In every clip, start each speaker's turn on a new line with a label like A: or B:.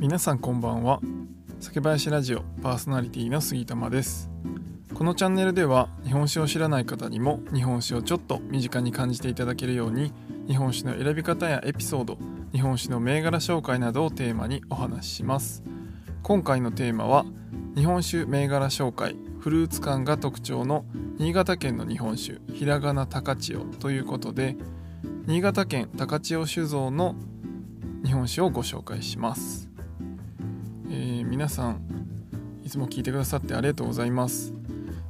A: 皆さんこんばんは。酒林ラジオパーソナリティの杉玉です。このチャンネルでは日本酒を知らない方にも日本酒をちょっと身近に感じていただけるように日本酒の選び方やエピソード日本酒の銘柄紹介などをテーマにお話しします。今回のテーマは日本酒銘柄紹介フルーツ感が特徴の新潟県の日本酒ひらがな高千代ということで新潟県高千代酒造の日本酒をご紹介します、えー、皆さんいつも聞いてくださってありがとうございます。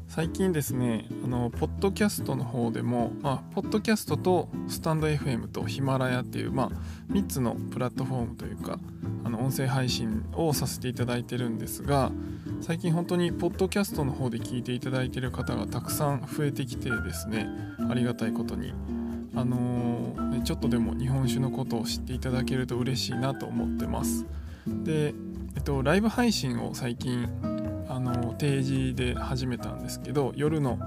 A: 最近ですねあのポッドキャストの方でも、まあ、ポッドキャストとスタンド FM とヒマラヤっていう、まあ、3つのプラットフォームというかあの音声配信をさせていただいてるんですが最近本当にポッドキャストの方で聞いていただいてる方がたくさん増えてきてですねありがたいことに。あのー、ね、ちょっとでも日本酒のことを知っていただけると嬉しいなと思ってます。で、っと、ライブ配信を最近あの定時で始めたんですけど夜の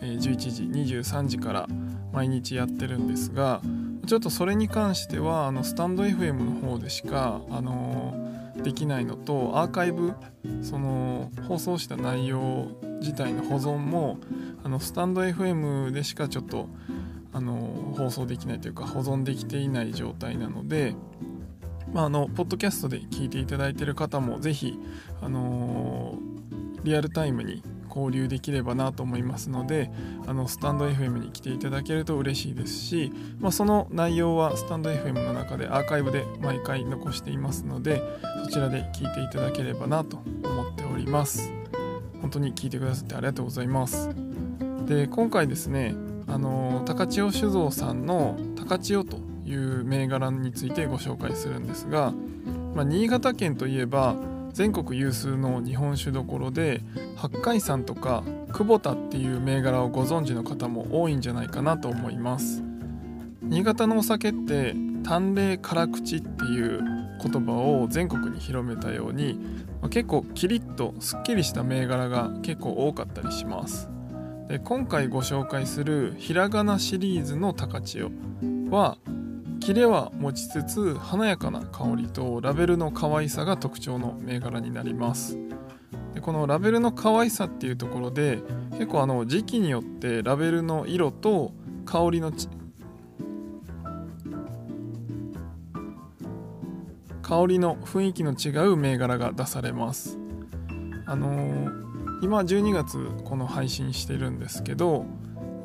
A: 11時23時から毎日やってるんですがちょっとそれに関してはあのスタンド FM の方でしかあのできないのとアーカイブその放送した内容自体の保存もあのスタンド FM でしかちょっとあの放送できないというか保存できていない状態なので、まあ、あのポッドキャストで聞いていただいている方もぜひ、あのリアルタイムに交流できればなと思いますのであのスタンド FM に来ていただけると嬉しいですし、まあ、その内容はスタンド FM の中でアーカイブで毎回残していますのでそちらで聞いていただければなと思っております。本当に聞いてくださってありがとうございます。で今回ですねあの高千代酒造さんの高千代という銘柄についてご紹介するんですが、まあ、新潟県といえば全国有数の日本酒どころで八海山とか久保田っていう銘柄をご存知の方も多いんじゃないかなと思います。新潟のお酒って淡麗辛口っていう言葉を全国に広めたように、まあ、結構キリッとすっきりした銘柄が結構多かったりします。で今回ご紹介するひらがなシリーズの高千代はキレは持ちつつ華やかな香りとラベルの可愛さが特徴の銘柄になります。でこのラベルの可愛さっていうところで結構あの時期によってラベルの色と香りの香りの雰囲気の違う銘柄が出されます。あのー今12月この配信してるんですけど、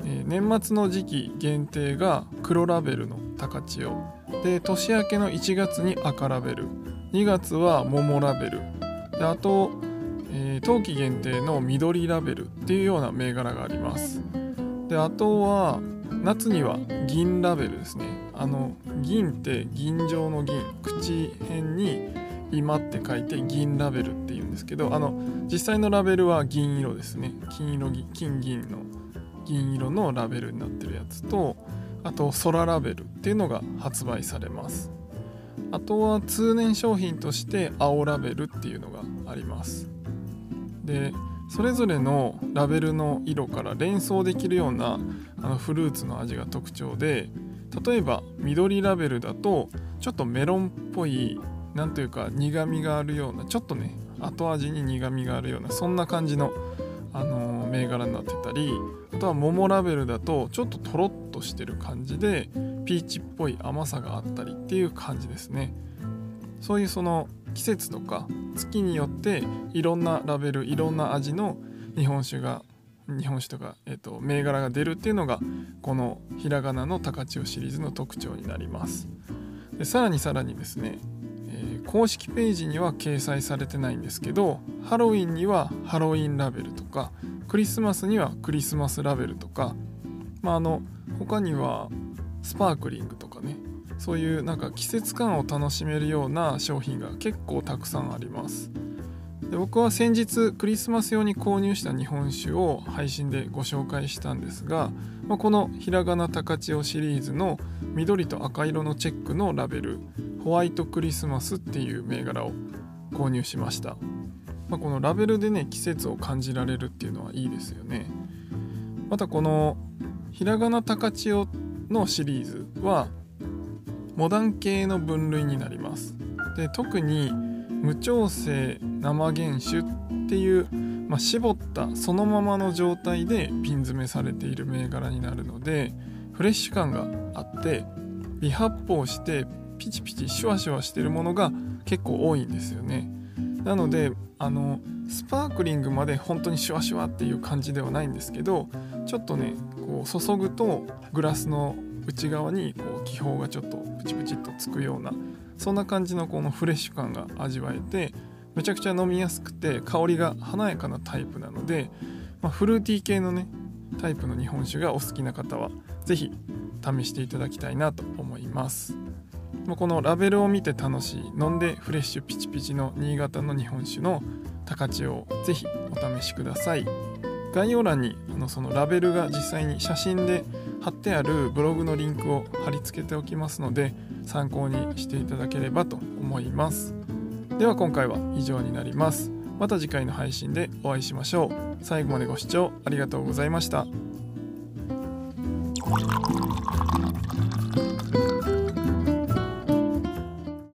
A: えー、年末の時期限定が黒ラベルの高千代で年明けの1月に赤ラベル。2月は桃ラベル。であと、えー、冬季限定の緑ラベルっていうような銘柄があります。であとは夏には銀ラベルですね。あの銀って銀状の銀。口辺に今って書いて銀ラベルっていうんですけどあの実際のラベルは銀色ですね。金色金銀の銀色のラベルになってるやつとあと空ラベルっていうのが発売されます。あとは通年商品として青ラベルっていうのがあります。でそれぞれのラベルの色から連想できるようなあのフルーツの味が特徴で例えば緑ラベルだとちょっとメロンっぽいなんというか苦みがあるようなちょっとね後味に苦みがあるようなそんな感じの、あの、銘柄になってたりあとは桃ラベルだとちょっととろっとしてる感じでピーチっぽい甘さがあったりっていう感じですね。そういうその季節とか月によっていろんなラベルいろんな味の日本酒が日本酒とか、えーと銘柄が出るっていうのがこのひらがなの高千代シリーズの特徴になります。でさらにさらにですね公式ページには掲載されてないんですけどハロウィンにはハロウィンラベルとかクリスマスにはクリスマスラベルとか、まあ、あの他にはスパークリングとかねそういうなんか季節感を楽しめるような商品が結構たくさんあります。で僕は先日クリスマス用に購入した日本酒を配信でご紹介したんですが、まあ、このひらがな高千代シリーズの緑と赤色のチェックのラベルホワイトクリスマスっていう銘柄を購入しました、まあ、このラベルでね季節を感じられるっていうのはいいですよね。またこのひらがな高千代のシリーズはモダン系の分類になります。で特に、無調整生原酒っていう、まあ、絞ったそのままの状態で瓶詰めされている銘柄になるのでフレッシュ感があって微発泡してピチピチシュワシュワしてるものが結構多いんですよね。なのであのスパークリングまで本当にシュワシュワっていう感じではないんですけどちょっとねこう注ぐとグラスの内側にこう気泡がちょっとプチプチっとつくようなそんな感じのこのフレッシュ感が味わえてめちゃくちゃ飲みやすくて香りが華やかなタイプなので、まあ、フルーティー系のねタイプの日本酒がお好きな方は是非試していただきたいなと思います。このラベルを見て楽しい飲んでフレッシュピチピチの新潟の日本酒の高千をぜひお試しください。概要欄にあのそのラベルが実際に写真で貼ってあるブログのリンクを貼り付けておきますので参考にしていただければと思います。では今回は以上になります。また次回の配信でお会いしましょう。最後までご視聴ありがとうございました。